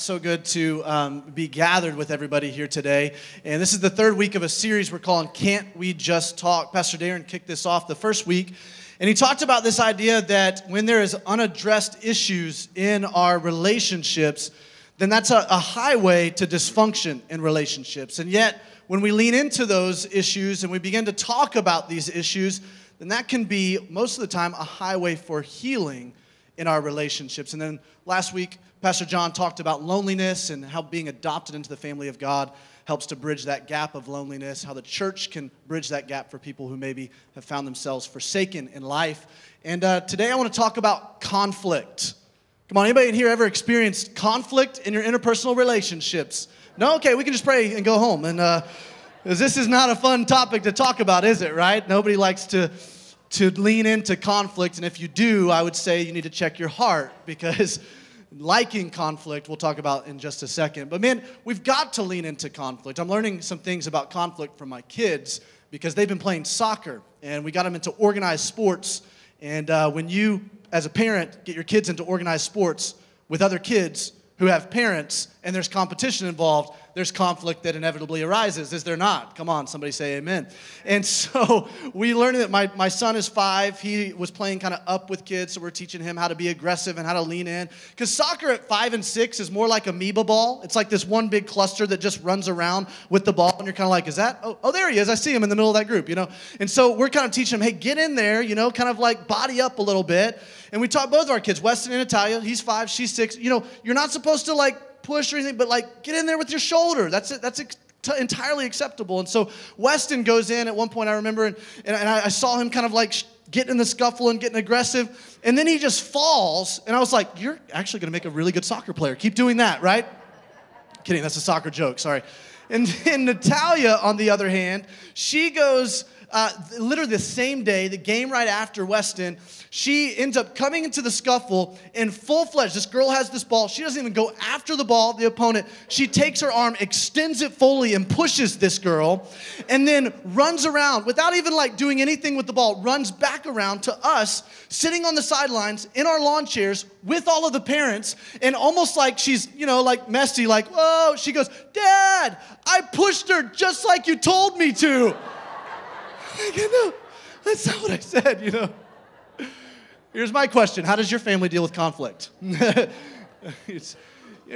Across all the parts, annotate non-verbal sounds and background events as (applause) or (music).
It's so good to um, be gathered with everybody here today. And this is the third week of a series we're calling Can't We Just Talk? Pastor Darren kicked this off the first week. And he talked about this idea that when there is unaddressed issues in our relationships, then that's a, a highway to dysfunction in relationships. And yet, when we lean into those issues and we begin to talk about these issues, then that can be, most of the time, a highway for healing in our relationships. And then last week, Pastor John talked about loneliness and how being adopted into the family of God helps to bridge that gap of loneliness, how the church can bridge that gap for people who maybe have found themselves forsaken in life. And uh, today I want to talk about conflict. Come on, anybody in here ever experienced conflict in your interpersonal relationships? No? Okay, we can just pray and go home. And uh, this is not a fun topic to talk about, is it, right? Nobody likes to to lean into conflict. And if you do, I would say you need to check your heart (laughs) because liking conflict, we'll talk about in just a second. But man, we've got to lean into conflict. I'm learning some things about conflict from my kids because they've been playing soccer and we got them into organized sports. And uh, when you, as a parent, get your kids into organized sports with other kids who have parents and there's competition involved, there's conflict that inevitably arises, is there not? Come on, somebody say amen. And so (laughs) we learned that my, my son is five. He was playing kind of up with kids, so we're teaching him how to be aggressive and how to lean in. Because soccer at five and six is more like amoeba ball. It's like this one big cluster that just runs around with the ball, and you're kind of like, is that? Oh, oh, there he is. I see him in the middle of that group, you know? And so we're kind of teaching him, hey, get in there, you know, kind of like body up a little bit. And we taught both of our kids, Weston and Natalia, he's five, she's six. You know, you're not supposed to like push or anything, but like get in there with your shoulder. That's it. That's entirely acceptable. And so Weston goes in at one point, I remember, and, and, I, I, saw him kind of like sh- getting in the scuffle and getting aggressive. And then he just falls. And I was like, You're actually going to make a really good soccer player. Keep doing that, right? Kidding, that's a soccer joke, sorry. And (laughs) then Natalia, on the other hand, she goes uh, literally the same day, the game right after Weston, she ends up coming into the scuffle in full fledged. This girl has this ball. She doesn't even go after the ball, the opponent. She takes her arm, extends it fully, and pushes this girl, and then runs around without even like doing anything with the ball, runs back around to us, sitting on the sidelines in our lawn chairs with all of the parents, and almost like she's, you know, like messy, like, whoa, she goes, Dad, I pushed her just like you told me to. No, that's not what I said, you know. Here's my question How does your family deal with conflict? (laughs)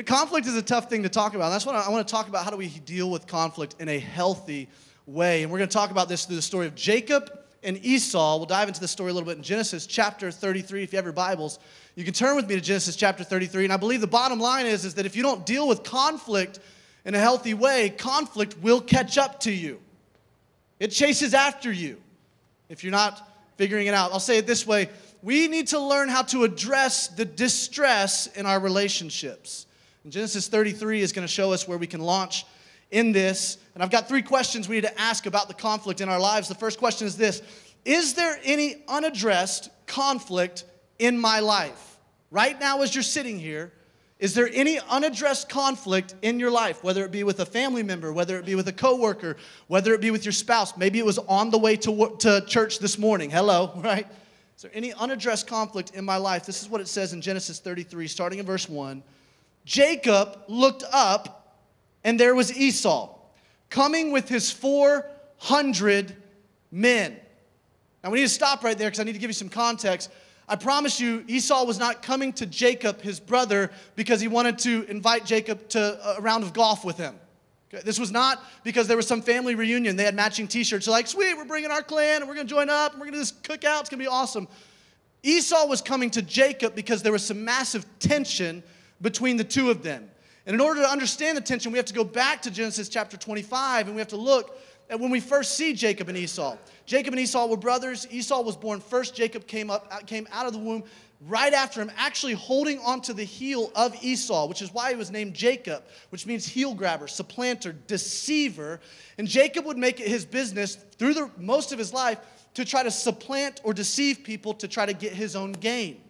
conflict is a tough thing to talk about. That's what I, I want to talk about. How do we deal with conflict in a healthy way? And we're going to talk about this through the story of Jacob and Esau. We'll dive into the story a little bit in Genesis chapter 33. If you have your Bibles, you can turn with me to Genesis chapter 33. And I believe the bottom line is, is that if you don't deal with conflict in a healthy way, conflict will catch up to you. It chases after you if you're not figuring it out. I'll say it this way we need to learn how to address the distress in our relationships. And Genesis 33 is going to show us where we can launch in this. And I've got three questions we need to ask about the conflict in our lives. The first question is this Is there any unaddressed conflict in my life? Right now, as you're sitting here, is there any unaddressed conflict in your life, whether it be with a family member, whether it be with a coworker, whether it be with your spouse? Maybe it was on the way to, to church this morning. Hello, (laughs) right? Is there any unaddressed conflict in my life? This is what it says in Genesis 33, starting in verse 1. Jacob looked up, and there was Esau coming with his 400 men. Now, we need to stop right there because I need to give you some context. I promise you, Esau was not coming to Jacob, his brother, because he wanted to invite Jacob to a round of golf with him. This was not because there was some family reunion. They had matching t shirts. Like, sweet, we're bringing our clan and we're going to join up and we're going to this cookout. It's going to be awesome. Esau was coming to Jacob because there was some massive tension between the two of them. And in order to understand the tension, we have to go back to Genesis chapter 25 and we have to look at when we first see Jacob and Esau. Jacob and Esau were brothers. Esau was born first. Jacob came up came out of the womb right after him, actually holding onto the heel of Esau, which is why he was named Jacob, which means heel grabber, supplanter, deceiver. And Jacob would make it his business through the most of his life to try to supplant or deceive people to try to get his own gain.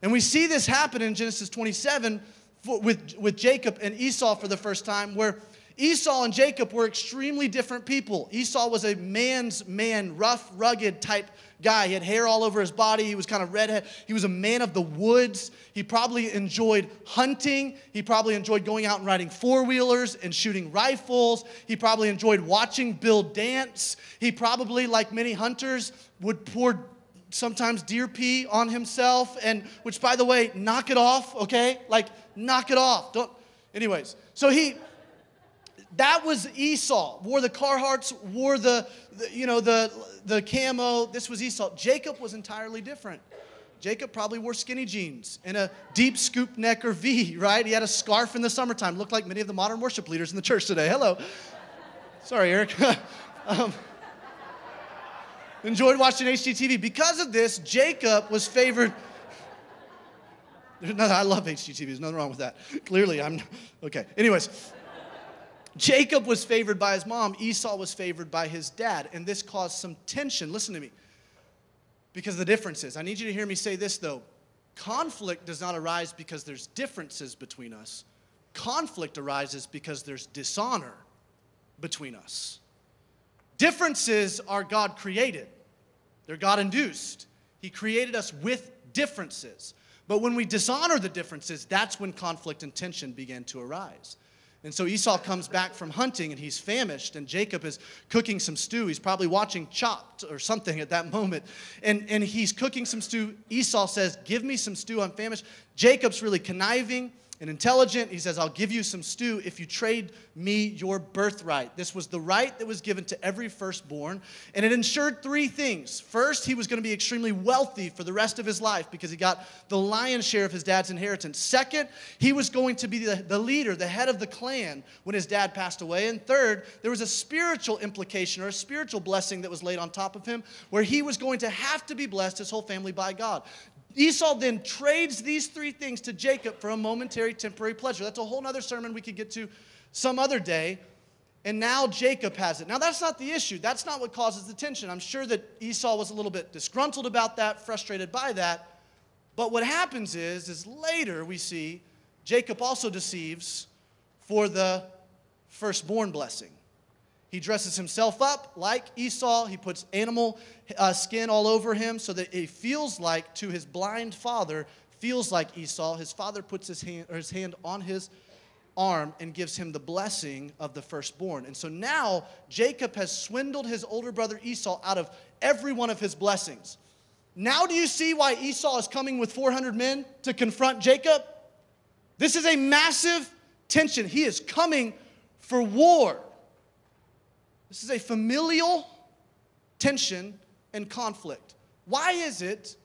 And we see this happen in Genesis 27 with, with Jacob and Esau for the first time, where Esau and Jacob were extremely different people. Esau was a man's man, rough, rugged type guy. He had hair all over his body. He was kind of redhead. He was a man of the woods. He probably enjoyed hunting. He probably enjoyed going out and riding four wheelers and shooting rifles. He probably enjoyed watching Bill Dance. He probably, like many hunters, would pour sometimes deer pee on himself and which by the way knock it off okay like knock it off don't anyways so he that was Esau. Wore the Carhartts, wore the, the, you know the the camo. This was Esau. Jacob was entirely different. Jacob probably wore skinny jeans and a deep scoop neck or V, right? He had a scarf in the summertime. Looked like many of the modern worship leaders in the church today. Hello. Sorry, Eric. (laughs) um, enjoyed watching HGTV. Because of this, Jacob was favored. (laughs) No, I love HGTV. There's nothing wrong with that. Clearly, I'm okay. Anyways, Jacob was favored by his mom, Esau was favored by his dad, and this caused some tension. Listen to me. Because the differences. I need you to hear me say this though. Conflict does not arise because there's differences between us. Conflict arises because there's dishonor between us. Differences are God created, they're God induced. He created us with differences. But when we dishonor the differences, that's when conflict and tension begin to arise. And so Esau comes back from hunting and he's famished, and Jacob is cooking some stew. He's probably watching Chopped or something at that (laughs) moment. And, and he's cooking some stew. Esau says, Give me some stew, I'm famished. Jacob's really conniving and intelligent. He says, I'll give you some stew if you trade me your birthright. This was the right that was given to every firstborn, and it ensured three things. First, he was going to be extremely wealthy for the rest of his life because he got the lion's share of his dad's inheritance. Second, he was going to be the, the leader, the head of the clan when his dad passed away. And third, there was a spiritual implication or a spiritual blessing that was laid on top of him where he was going to have to be blessed, his whole family, by God. Esau then trades these three things to Jacob for a momentary, temporary pleasure. That's a whole other sermon we could get to some other day. And now Jacob has it. Now, that's not the issue. That's not what causes the tension. I'm sure that Esau was a little bit disgruntled about that, frustrated by that. But what happens is, is later we see Jacob also deceives for the firstborn blessing. He dresses himself up like Esau. He puts animal uh, skin all over him so that it feels like to his blind father, feels like Esau. His father puts his hand, his hand on his arm and gives him the blessing of the firstborn. And so now Jacob has swindled his older brother Esau out of every one of his blessings. Now, do you see why Esau is coming with 400 men to confront Jacob? This is a massive tension. He is coming for war. This is a familial tension and conflict. Why is it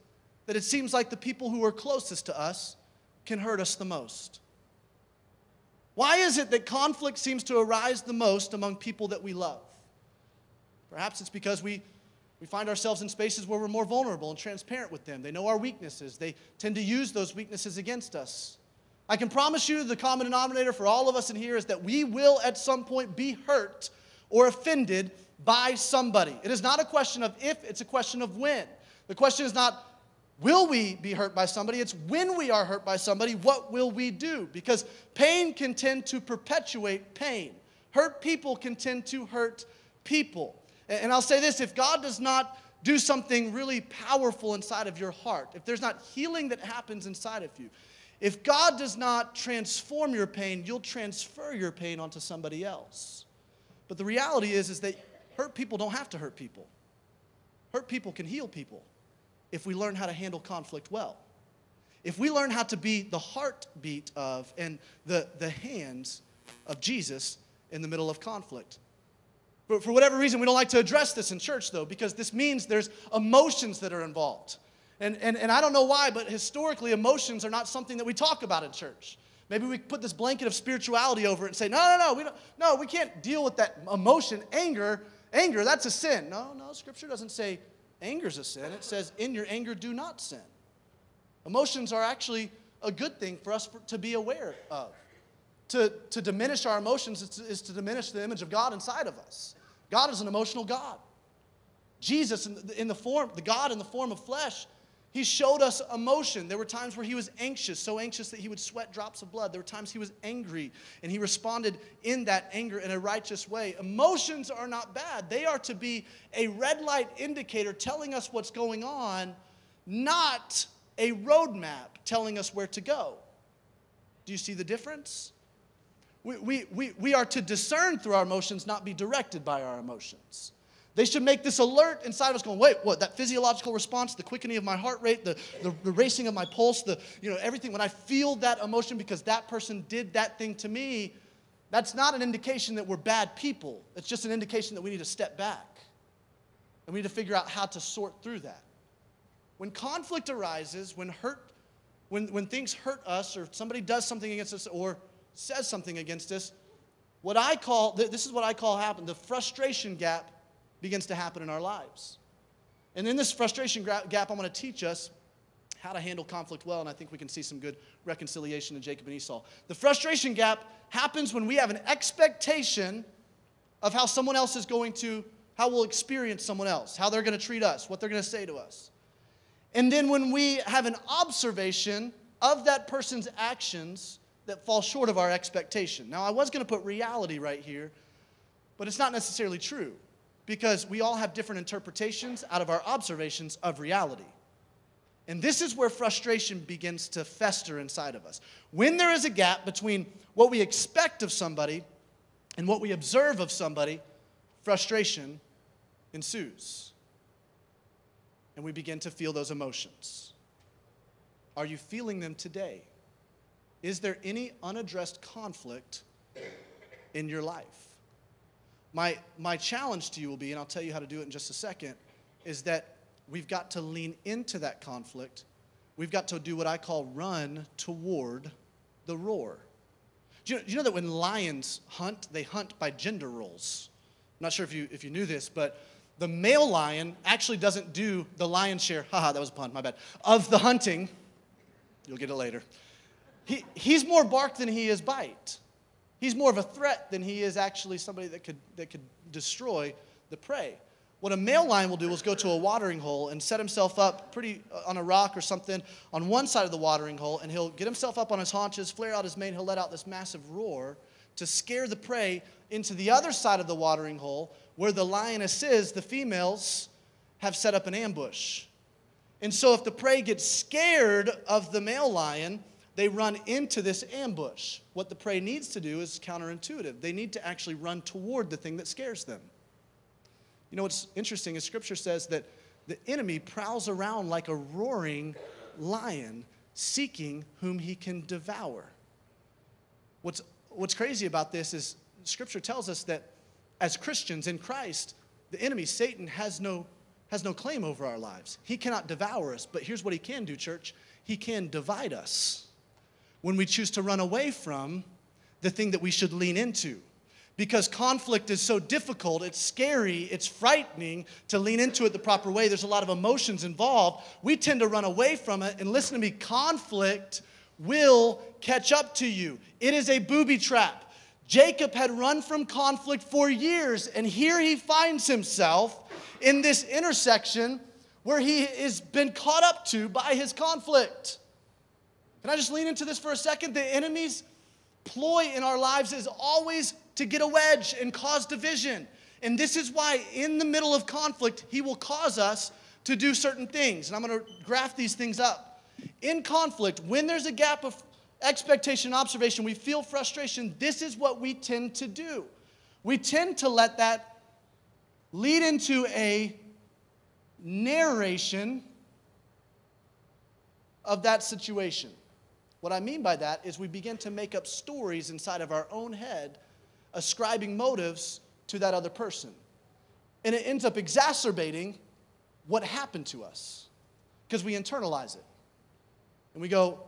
that it seems like the people who are closest to us can hurt us the most? Why is it that conflict seems to arise the most among people that we love? Perhaps it's because we, we find ourselves in spaces where we're more vulnerable and transparent with them. They know our weaknesses, they tend to use those weaknesses against us. I can promise you the common denominator for all of us in here is that we will at some point be hurt or offended by somebody. It is not a question of if, it's a question of when. The question is not, will we be hurt by somebody? It's when we are hurt by somebody, what will we do? Because pain can tend to perpetuate pain. Hurt people can tend to hurt people. And I'll say this if God does not do something really powerful inside of your heart, if there's not healing that happens inside of you, if God does not transform your pain, you'll transfer your pain onto somebody else. But the reality is, is that hurt people don't have to hurt people. Hurt people can heal people if we learn how to handle conflict well. If we learn how to be the heartbeat of and the, the hands of Jesus in the middle of conflict. But for whatever reason, we don't like to address this in church, though, because this means there's emotions that are involved. And, and, and I don't know why, but historically, emotions are not something that we talk about in church. Maybe we put this blanket of spirituality over it and say, no, no, no, we don't, no, we can't deal with that emotion, anger. Anger, that's a sin. No, no, Scripture doesn't say anger's a sin. It says, in your anger, do not sin. Emotions are actually a good thing for us for, to be aware of. To, to diminish our emotions is to, is to diminish the image of God inside of us. God is an emotional God. Jesus, in the, in the form, the God in the form of flesh, he showed us emotion. There were times where he was anxious, so anxious that he would sweat drops of blood. There were times he was angry, and he responded in that anger in a righteous way. Emotions are not bad, they are to be a red light indicator telling us what's going on, not a roadmap telling us where to go. Do you see the difference? We, we, we, we are to discern through our emotions, not be directed by our emotions. They should make this alert inside of us going, wait, what? That physiological response, the quickening of my heart rate, the, the, the, racing of my pulse, the, you know, everything. When I feel that emotion because that person did that thing to me, that's not an indication that we're bad people. It's just an indication that we need to step back. And we need to figure out how to sort through that. When conflict arises, when hurt, when, when things hurt us, or somebody does something against us, or says something against us, what I call, this is what I call happen, the frustration gap begins to happen in our lives. And in this frustration gap, I'm going to teach us how to handle conflict well, and I think we can see some good reconciliation in Jacob and Esau. The frustration gap happens when we have an expectation of how someone else is going to, how we'll experience someone else, how they're going to treat us, what they're going to say to us. And then when we have an observation of that person's actions that fall short of our expectation. Now, I was going to put reality right here, but it's not necessarily true because we all have different interpretations out of our observations of reality. And this is where frustration begins to fester inside of us. When there is a gap between what we expect of somebody and what we observe of somebody, frustration ensues. And we begin to feel those emotions. Are you feeling them today? Is there any unaddressed conflict in your life? My, my challenge to you will be, and I'll tell you how to do it in just a second, is that we've got to lean into that conflict. We've got to do what I call run toward the roar. Do you, do you know that when lions hunt, they hunt by gender roles? I'm not sure if you, if you knew this, but the male lion actually doesn't do the lion's share, haha, that was a pun, my bad, of the hunting. You'll get it later. He, he's more bark than he is bite. He's more of a threat than he is actually somebody that could, that could destroy the prey. What a male lion will do is go to a watering hole and set himself up pretty uh, on a rock or something on one side of the watering hole, and he'll get himself up on his haunches, flare out his mane, he'll let out this massive roar to scare the prey into the other side of the watering hole where the lioness is, the females have set up an ambush. And so if the prey gets scared of the male lion, they run into this ambush. What the prey needs to do is counterintuitive. They need to actually run toward the thing that scares them. You know what's interesting is scripture says that the enemy prowls around like a roaring lion, seeking whom he can devour. What's, what's crazy about this is scripture tells us that as Christians in Christ, the enemy, Satan, has no, has no claim over our lives. He cannot devour us, but here's what he can do, church he can divide us when we choose to run away from the thing that we should lean into. Because conflict is so difficult, it's scary, it's frightening to lean into it the proper way. There's a lot of emotions involved. We tend to run away from it. And listen to me conflict will catch up to you. It is a booby trap. Jacob had run from conflict for years, and here he finds himself in this intersection where he has been caught up to by his conflict. Can I just lean into this for a second? The enemy's ploy in our lives is always to get a wedge and cause division. And this is why, in the middle of conflict, he will cause us to do certain things. And I'm going to graph these things up. In conflict, when there's a gap of expectation and observation, we feel frustration. This is what we tend to do. We tend to let that lead into a narration of that situation. What I mean by that is we begin to make up stories inside of our own head, ascribing motives to that other person. And it ends up exacerbating what happened to us because we internalize it. And we go,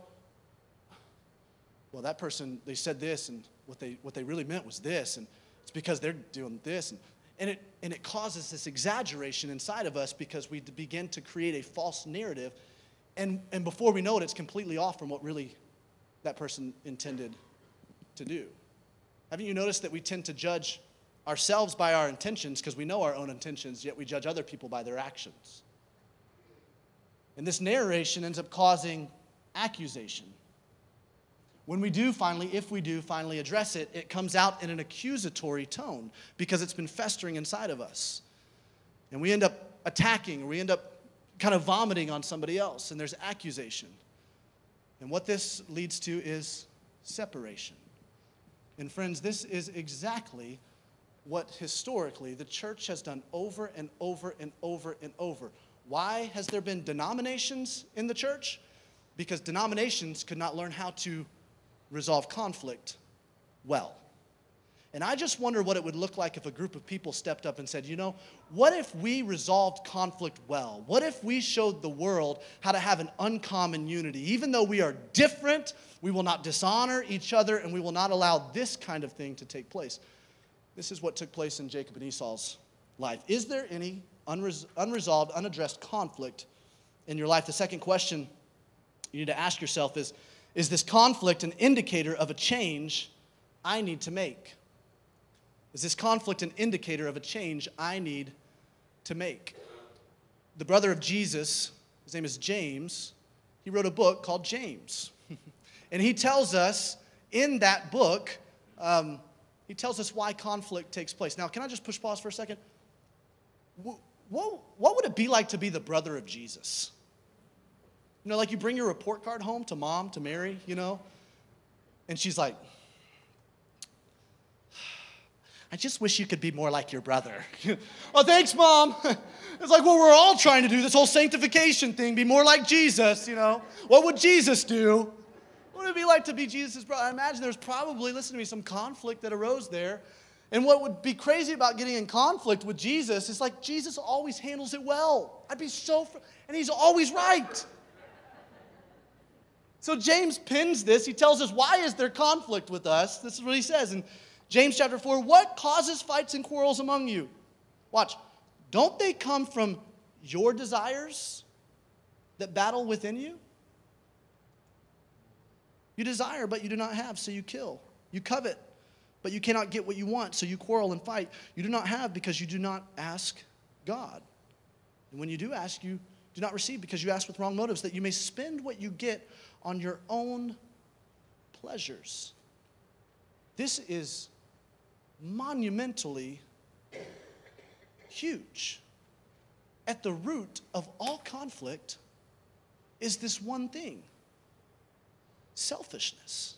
well, that person, they said this, and what they, what they really meant was this, and it's because they're doing this. And, and, it, and it causes this exaggeration inside of us because we begin to create a false narrative and, and before we know it, it's completely off from what really that person intended to do. Haven't you noticed that we tend to judge ourselves by our intentions because we know our own intentions, yet we judge other people by their actions? And this narration ends up causing accusation. When we do finally, if we do finally address it, it comes out in an accusatory tone because it's been festering inside of us. And we end up attacking, we end up kind of vomiting on somebody else, and there's accusation. And what this leads to is separation. And friends, this is exactly what historically the church has done over and over and over and over. Why has there been denominations in the church? Because denominations could not learn how to resolve conflict well. And I just wonder what it would look like if a group of people stepped up and said, you know, what if we resolved conflict well? What if we showed the world how to have an uncommon unity? Even though we are different, we will not dishonor each other and we will not allow this kind of thing to take place. This is what took place in Jacob and Esau's life. Is there any unres- unresolved, unaddressed conflict in your life? The second question you need to ask yourself is Is this conflict an indicator of a change I need to make? Is this conflict an indicator of a change I need to make? The brother of Jesus, his name is James, he wrote a book called James. (laughs) and he tells us in that book, um, he tells us why conflict takes place. Now, can I just push pause for a second? What, what would it be like to be the brother of Jesus? You know, like you bring your report card home to mom, to Mary, you know, and she's like, I just wish you could be more like your brother. (laughs) oh, thanks, mom. (laughs) it's like, well, we're all trying to do this whole sanctification thing, be more like Jesus, you know. What would Jesus do? What would it be like to be Jesus' brother? I imagine there's probably, listen to me, some conflict that arose there. And what would be crazy about getting in conflict with Jesus is like Jesus always handles it well. I'd be so, fr- and he's always right. So James pins this. He tells us, why is there conflict with us? This is what he says. And James chapter 4 What causes fights and quarrels among you? Watch. Don't they come from your desires that battle within you? You desire, but you do not have, so you kill. You covet, but you cannot get what you want, so you quarrel and fight. You do not have because you do not ask God. And when you do ask, you do not receive because you ask with wrong motives, that you may spend what you get on your own pleasures. This is monumentally huge. At the root of all conflict is this one thing selfishness.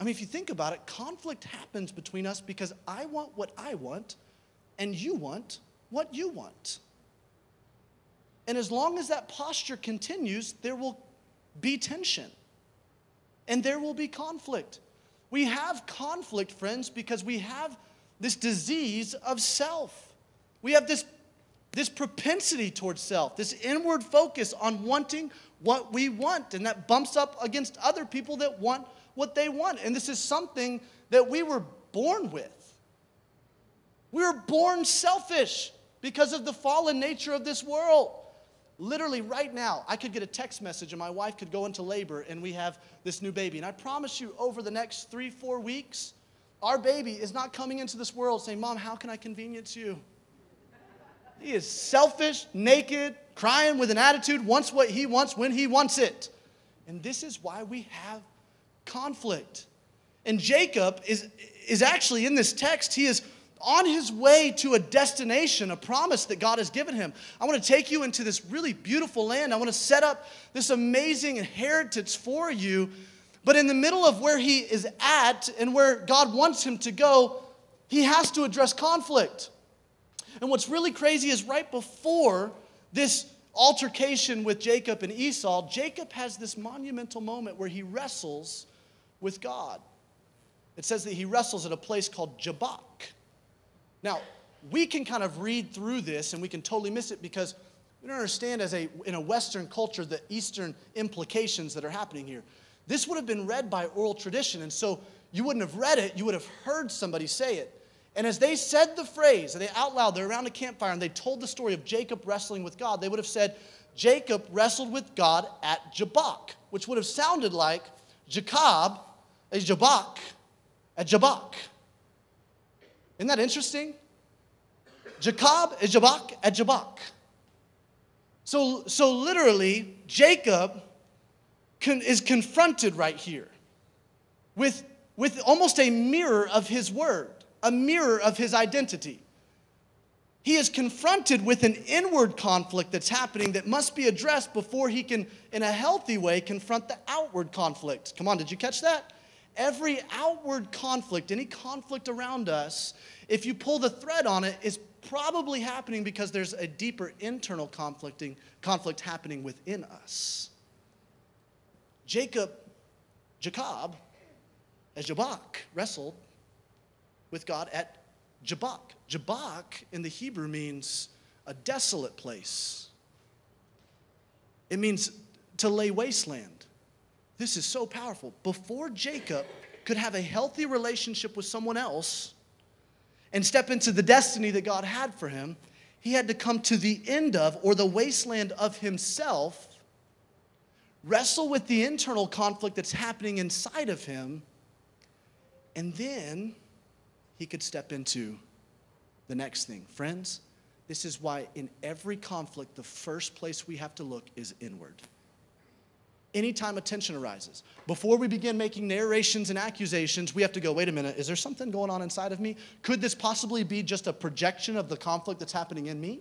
I mean, if you think about it, conflict happens between us because I want what I want and you want what you want. And as long as that posture continues, there will be tension and there will be conflict. We have conflict, friends, because we have this disease of self. We have this, this propensity towards self, this inward focus on wanting what we want, and that bumps up against other people that want what they want. And this is something that we were born with. We were born selfish because of the fallen nature of this world. Literally, right now, I could get a text message and my wife could go into labor and we have this new baby. And I promise you, over the next three, four weeks, our baby is not coming into this world saying, Mom, how can I convenience you? He is selfish, naked, crying with an attitude, wants what he wants when he wants it. And this is why we have conflict. And Jacob is, is actually in this text, he is on his way to a destination, a promise that God has given him. I want to take you into this really beautiful land. I want to set up this amazing inheritance for you. But in the middle of where he is at and where God wants him to go, he has to address conflict. And what's really crazy is right before this altercation with Jacob and Esau, Jacob has this monumental moment where he wrestles with God. It says that he wrestles at a place called Jabbok. Now, we can kind of read through this and we can totally miss it because we don't understand as a in a Western culture the Eastern implications that are happening here. This would have been read by oral tradition, and so you wouldn't have read it, you would have heard somebody say it. And as they said the phrase, they out loud, they're around a campfire, and they told the story of Jacob wrestling with God, they would have said, Jacob wrestled with God at Jabbok, which would have sounded like Jacob, a Jabbok, at Jabbok. Isn't that interesting? Jacob at Jabbok. So, so literally, Jacob con- is confronted right here with, with almost a mirror of his word, a mirror of his identity. He is confronted with an inward conflict that's happening that must be addressed before he can, in a healthy way, confront the outward conflict. Come on, did you catch that? Every outward conflict, any conflict around us, if you pull the thread on it, is probably happening because there's a deeper internal conflicting, conflict happening within us. Jacob, Jacob, as Jabbok wrestled with God at Jabbok. Jabbok in the Hebrew means a desolate place. It means to lay wasteland. This is so powerful. Before Jacob could have a healthy relationship with someone else and step into the destiny that God had for him, he had to come to the end of or the wasteland of himself, wrestle with the internal conflict that's happening inside of him, and then he could step into the next thing. Friends, this is why in every conflict, the first place we have to look is inward. Anytime a tension arises, before we begin making narrations and accusations, we have to go, wait a minute, is there something going on inside of me? Could this possibly be just a projection of the conflict that's happening in me?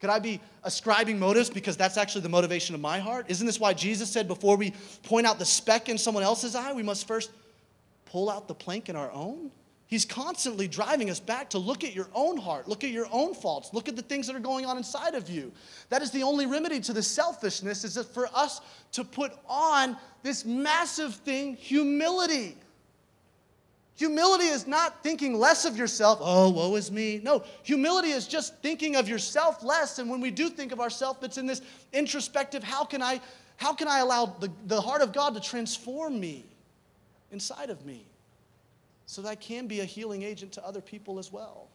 Could I be ascribing motives because that's actually the motivation of my heart? Isn't this why Jesus said before we point out the speck in someone else's eye, we must first pull out the plank in our own? He's constantly driving us back to look at your own heart, look at your own faults, look at the things that are going on inside of you. That is the only remedy to the selfishness is for us to put on this massive thing, humility. Humility is not thinking less of yourself, oh, woe is me. No, humility is just thinking of yourself less. And when we do think of ourselves, it's in this introspective, how can I, how can I allow the, the heart of God to transform me inside of me? So that I can be a healing agent to other people as well.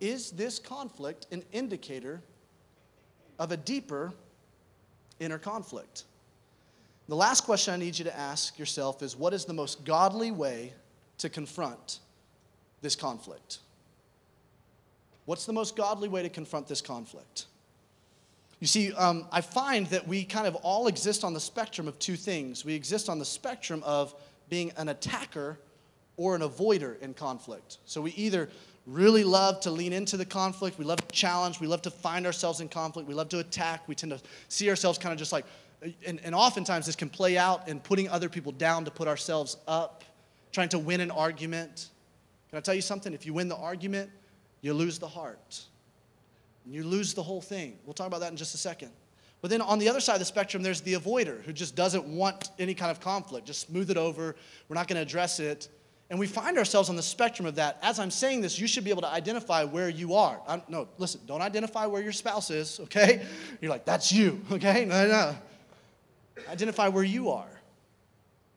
Is this conflict an indicator of a deeper inner conflict? The last question I need you to ask yourself is what is the most godly way to confront this conflict? What's the most godly way to confront this conflict? You see, um, I find that we kind of all exist on the spectrum of two things. We exist on the spectrum of being an attacker or an avoider in conflict. So we either really love to lean into the conflict, we love to challenge, we love to find ourselves in conflict, we love to attack, we tend to see ourselves kind of just like, and, and oftentimes this can play out in putting other people down to put ourselves up, trying to win an argument. Can I tell you something? If you win the argument, you lose the heart. You lose the whole thing. We'll talk about that in just a second. But then on the other side of the spectrum, there's the avoider who just doesn't want any kind of conflict. Just smooth it over. We're not going to address it. And we find ourselves on the spectrum of that. As I'm saying this, you should be able to identify where you are. I'm, no, listen, don't identify where your spouse is, okay? You're like, that's you, (laughs) okay? No, no. Identify where you are.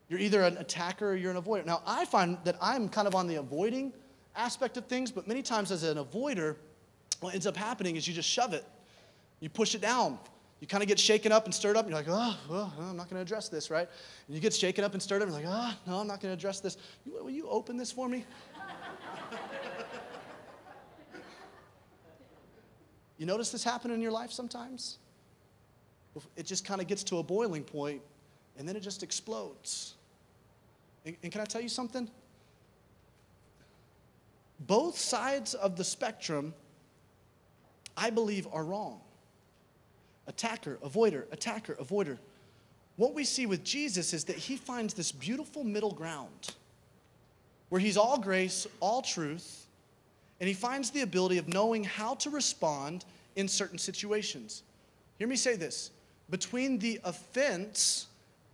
You're either an attacker or you're an avoider. Now, I find that I'm kind of on the avoiding aspect of things, but many times as an avoider, what ends up happening is you just shove it, you push it down you kind of get shaken up and stirred up, and you're like, oh, well, I'm not going to address this, right? And you get shaken up and stirred up, and you're like, oh, no, I'm not going to address this. Will you open this for me? you notice this happen in your life sometimes? It just kind of gets to a boiling point, and then it just explodes. And, and can I tell you something? Both sides of the spectrum, I believe, are wrong attacker, avoider, attacker, avoider. What we see with Jesus is that he finds this beautiful middle ground where he's all grace, all truth, and he finds the ability of knowing how to respond in certain situations. Hear me say this between the offense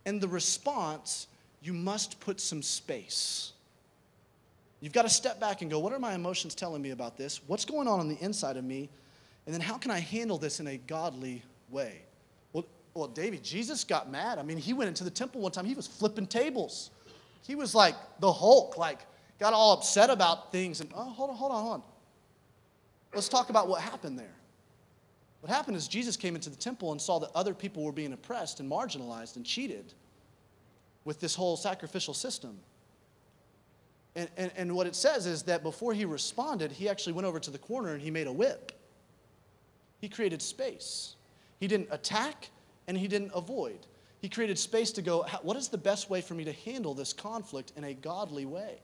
and the response, you must put some space. You've got to step back and go, what are my emotions telling me about this? What's going on on the inside of me? And then how can I handle this in a godly way. Well, well, David, Jesus got mad. I mean, he went into the temple one time, he was flipping tables. He was like the Hulk, like got all upset about things. And oh, hold on, hold on, hold on. Let's talk about what happened there. What happened is Jesus came into the temple and saw that other people were being oppressed and marginalized and cheated with this whole sacrificial system. And, and, and what it says is that before he responded, he actually went over to the corner and he made a whip. He created space. He didn't attack and he didn't avoid. He created space to go, what is the best way for me to handle this conflict in a godly way?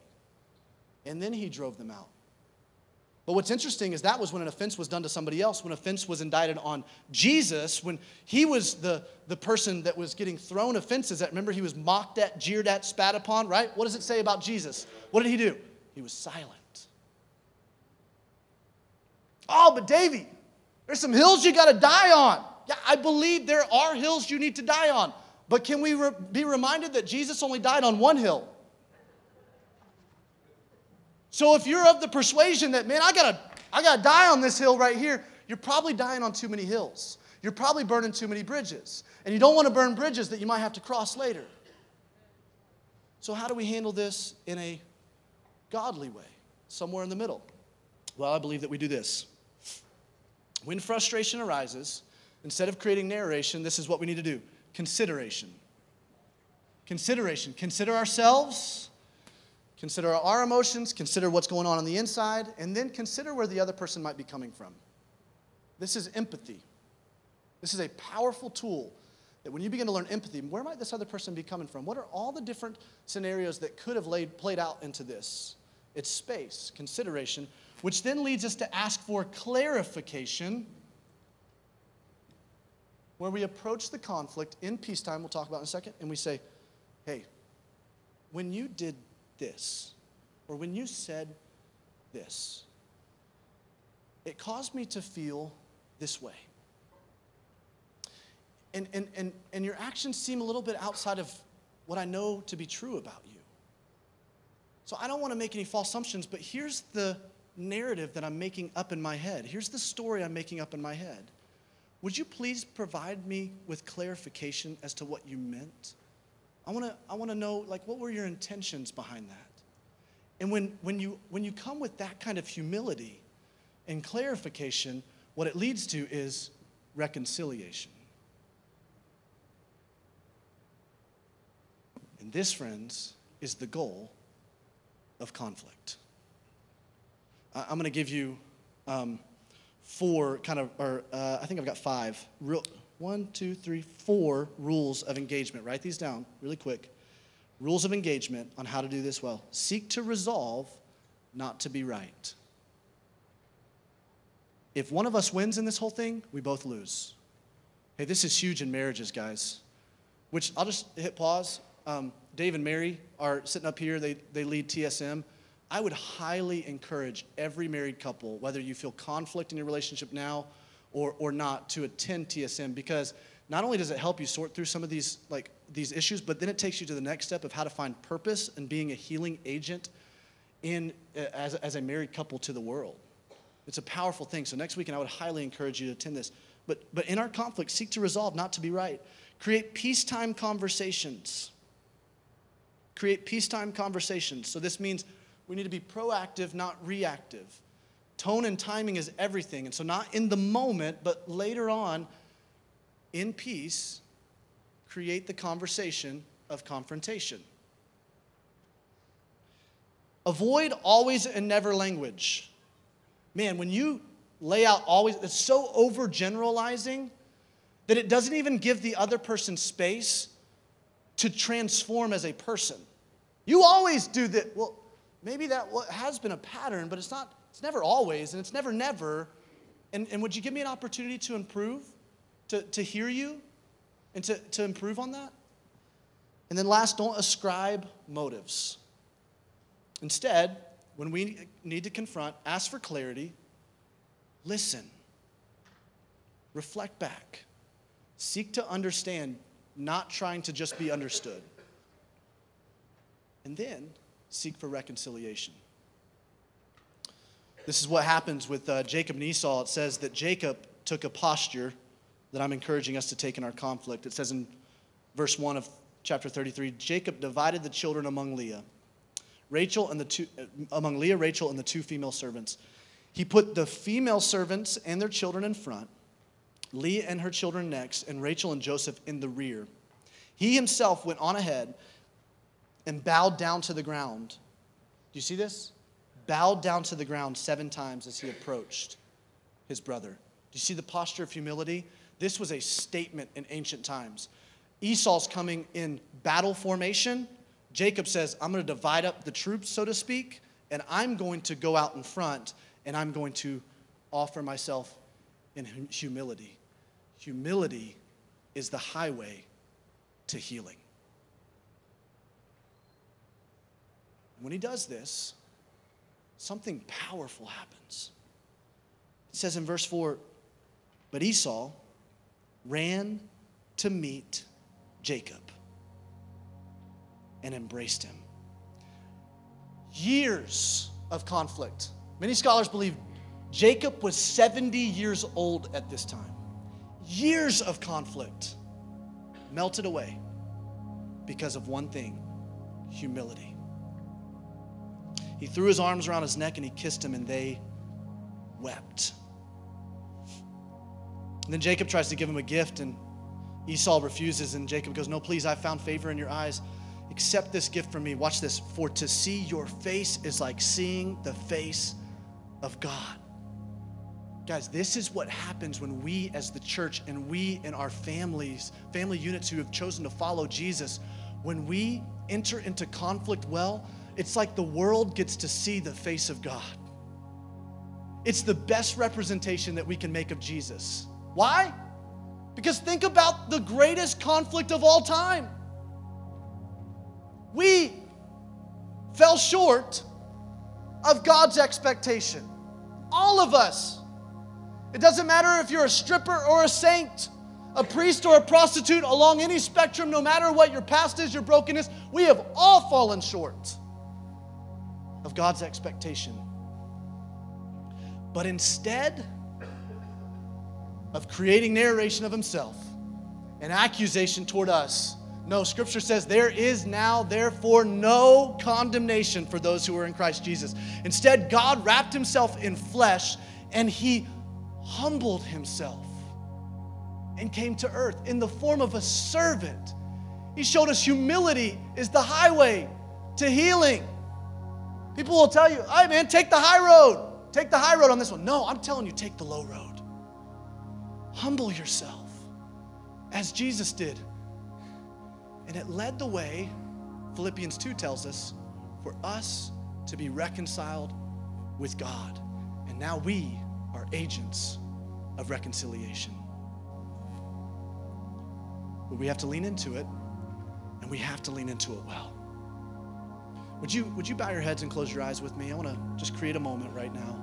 And then he drove them out. But what's interesting is that was when an offense was done to somebody else, when offense was indicted on Jesus, when he was the, the person that was getting thrown offenses at. Remember, he was mocked at, jeered at, spat upon, right? What does it say about Jesus? What did he do? He was silent. Oh, but Davy, there's some hills you got to die on. Yeah, I believe there are hills you need to die on. But can we re- be reminded that Jesus only died on one hill? So if you're of the persuasion that, man, I gotta, I gotta die on this hill right here, you're probably dying on too many hills. You're probably burning too many bridges. And you don't want to burn bridges that you might have to cross later. So, how do we handle this in a godly way? Somewhere in the middle. Well, I believe that we do this. When frustration arises, instead of creating narration, this is what we need to do consideration. Consideration. Consider ourselves Consider our emotions, consider what's going on on the inside, and then consider where the other person might be coming from. This is empathy. This is a powerful tool that when you begin to learn empathy, where might this other person be coming from? What are all the different scenarios that could have laid, played out into this? It's space, consideration, which then leads us to ask for clarification where we approach the conflict in peacetime, we'll talk about in a second, and we say, hey, when you did this, or when you said this, it caused me to feel this way. And, and, and, and your actions seem a little bit outside of what I know to be true about you. So I don't want to make any false assumptions, but here's the narrative that I'm making up in my head. Here's the story I'm making up in my head. Would you please provide me with clarification as to what you meant? I want to I want to know like what were your intentions behind that? And when when you when you come with that kind of humility and clarification, what it leads to is reconciliation. And this, friends, is the goal of conflict. I'm going to give you um, four kind of, or uh, I think I've got five real, one, two, three, four rules of engagement. Write these down really quick. Rules of engagement on how to do this well. Seek to resolve, not to be right. If one of us wins in this whole thing, we both lose. Hey, this is huge in marriages, guys. Which I'll just hit pause. Um, Dave and Mary are sitting up here, they, they lead TSM. I would highly encourage every married couple, whether you feel conflict in your relationship now or, or not to attend TSM because not only does it help you sort through some of these like these issues, but then it takes you to the next step of how to find purpose and being a healing agent in as, as a married couple to the world. It's a powerful thing. So next weekend, I would highly encourage you to attend this. But but in our conflict, seek to resolve, not to be right. Create peacetime conversations. Create peacetime conversations. So this means we need to be proactive, not reactive. Tone and timing is everything. And so, not in the moment, but later on, in peace, create the conversation of confrontation. Avoid always and never language. Man, when you lay out always, it's so overgeneralizing that it doesn't even give the other person space to transform as a person. You always do that. Well, maybe that has been a pattern, but it's not it's never always, and it's never never. And, and would you give me an opportunity to improve, to, to hear you, and to, to improve on that? And then last, don't ascribe motives. Instead, when we need to confront, ask for clarity, listen, reflect back, seek to understand, not trying to just be understood. And then seek for reconciliation. This is what happens with uh, Jacob and Esau. It says that Jacob took a posture that I'm encouraging us to take in our conflict. It says in verse 1 of chapter 33 Jacob divided the children among Leah. Rachel and the two, uh, among Leah, Rachel, and the two female servants. He put the female servants and their children in front, Leah and her children next, and Rachel and Joseph in the rear. He himself went on ahead and bowed down to the ground. Do you see this? bowed down to the ground seven times as he approached his brother. Do you see the posture of humility? This was a statement in ancient times. Esau's coming in battle formation. Jacob says, I'm going to divide up the troops, so to speak, and I'm going to go out in front and I'm going to offer myself in humility. Humility is the highway to healing. When he does this, something powerful happens. It says in verse 4 But Esau ran to meet Jacob and embraced him. Years of conflict. Many scholars believe Jacob was 70 years old at this time. Years of conflict melted away because of one thing humility. He threw his arms around his neck and he kissed him, and they wept. And then Jacob tries to give him a gift, and Esau refuses, and Jacob goes, No, please, I found favor in your eyes. Accept this gift from me. Watch this. For to see your face is like seeing the face of God. Guys, this is what happens when we, as the church, and we in our families, family units who have chosen to follow Jesus, when we enter into conflict well, it's like the world gets to see the face of God. It's the best representation that we can make of Jesus. Why? Because think about the greatest conflict of all time. We fell short of God's expectation. All of us. It doesn't matter if you're a stripper or a saint, a priest or a prostitute, along any spectrum, no matter what your past is, your brokenness, we have all fallen short of God's expectation. But instead of creating narration of himself, an accusation toward us, no, Scripture says there is now, therefore, no condemnation for those who are in Christ Jesus. Instead, God wrapped himself in flesh and he humbled himself and came to earth in the form of a servant. He showed us humility is the highway to healing. People will tell you, hey man, take the high road. Take the high road on this one. No, I'm telling you, take the low road. Humble yourself as Jesus did. And it led the way, Philippians 2 tells us, for us to be reconciled with God. And now we are agents of reconciliation. But we have to lean into it, and we have to lean into it well. Would you, would you bow your heads and close your eyes with me? I want to just create a moment right now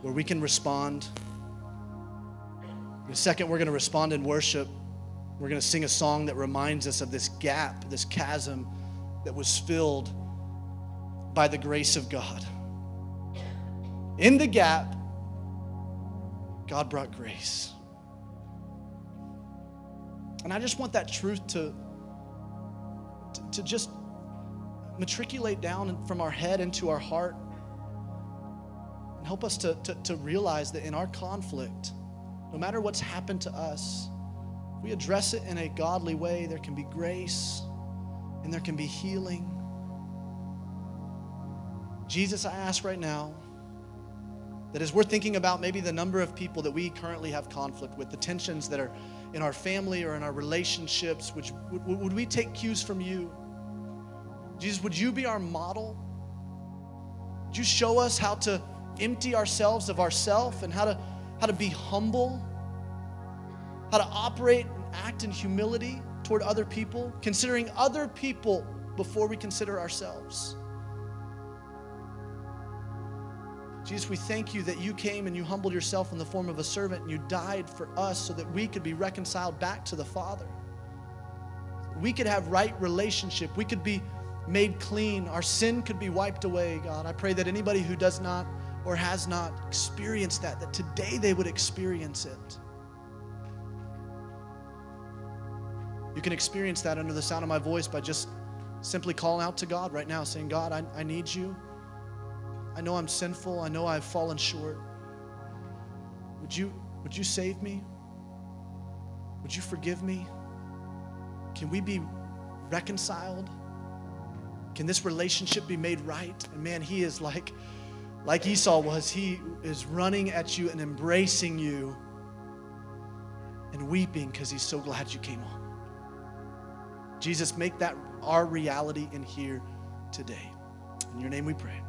where we can respond. In a second, we're going to respond in worship. We're going to sing a song that reminds us of this gap, this chasm that was filled by the grace of God. In the gap, God brought grace. And I just want that truth to, to, to just matriculate down from our head into our heart and help us to, to, to realize that in our conflict, no matter what's happened to us, if we address it in a godly way, there can be grace and there can be healing. Jesus, I ask right now that as we're thinking about maybe the number of people that we currently have conflict with, the tensions that are in our family or in our relationships, which would, would we take cues from you? Jesus, would you be our model? Would you show us how to empty ourselves of ourself and how to, how to be humble, how to operate and act in humility toward other people, considering other people before we consider ourselves? Jesus, we thank you that you came and you humbled yourself in the form of a servant and you died for us so that we could be reconciled back to the Father. We could have right relationship. We could be made clean. Our sin could be wiped away, God. I pray that anybody who does not or has not experienced that, that today they would experience it. You can experience that under the sound of my voice by just simply calling out to God right now, saying, God, I, I need you. I know I'm sinful. I know I've fallen short. Would you, would you save me? Would you forgive me? Can we be reconciled? Can this relationship be made right? And man, he is like, like Esau was, he is running at you and embracing you and weeping because he's so glad you came home. Jesus, make that our reality in here today. In your name we pray.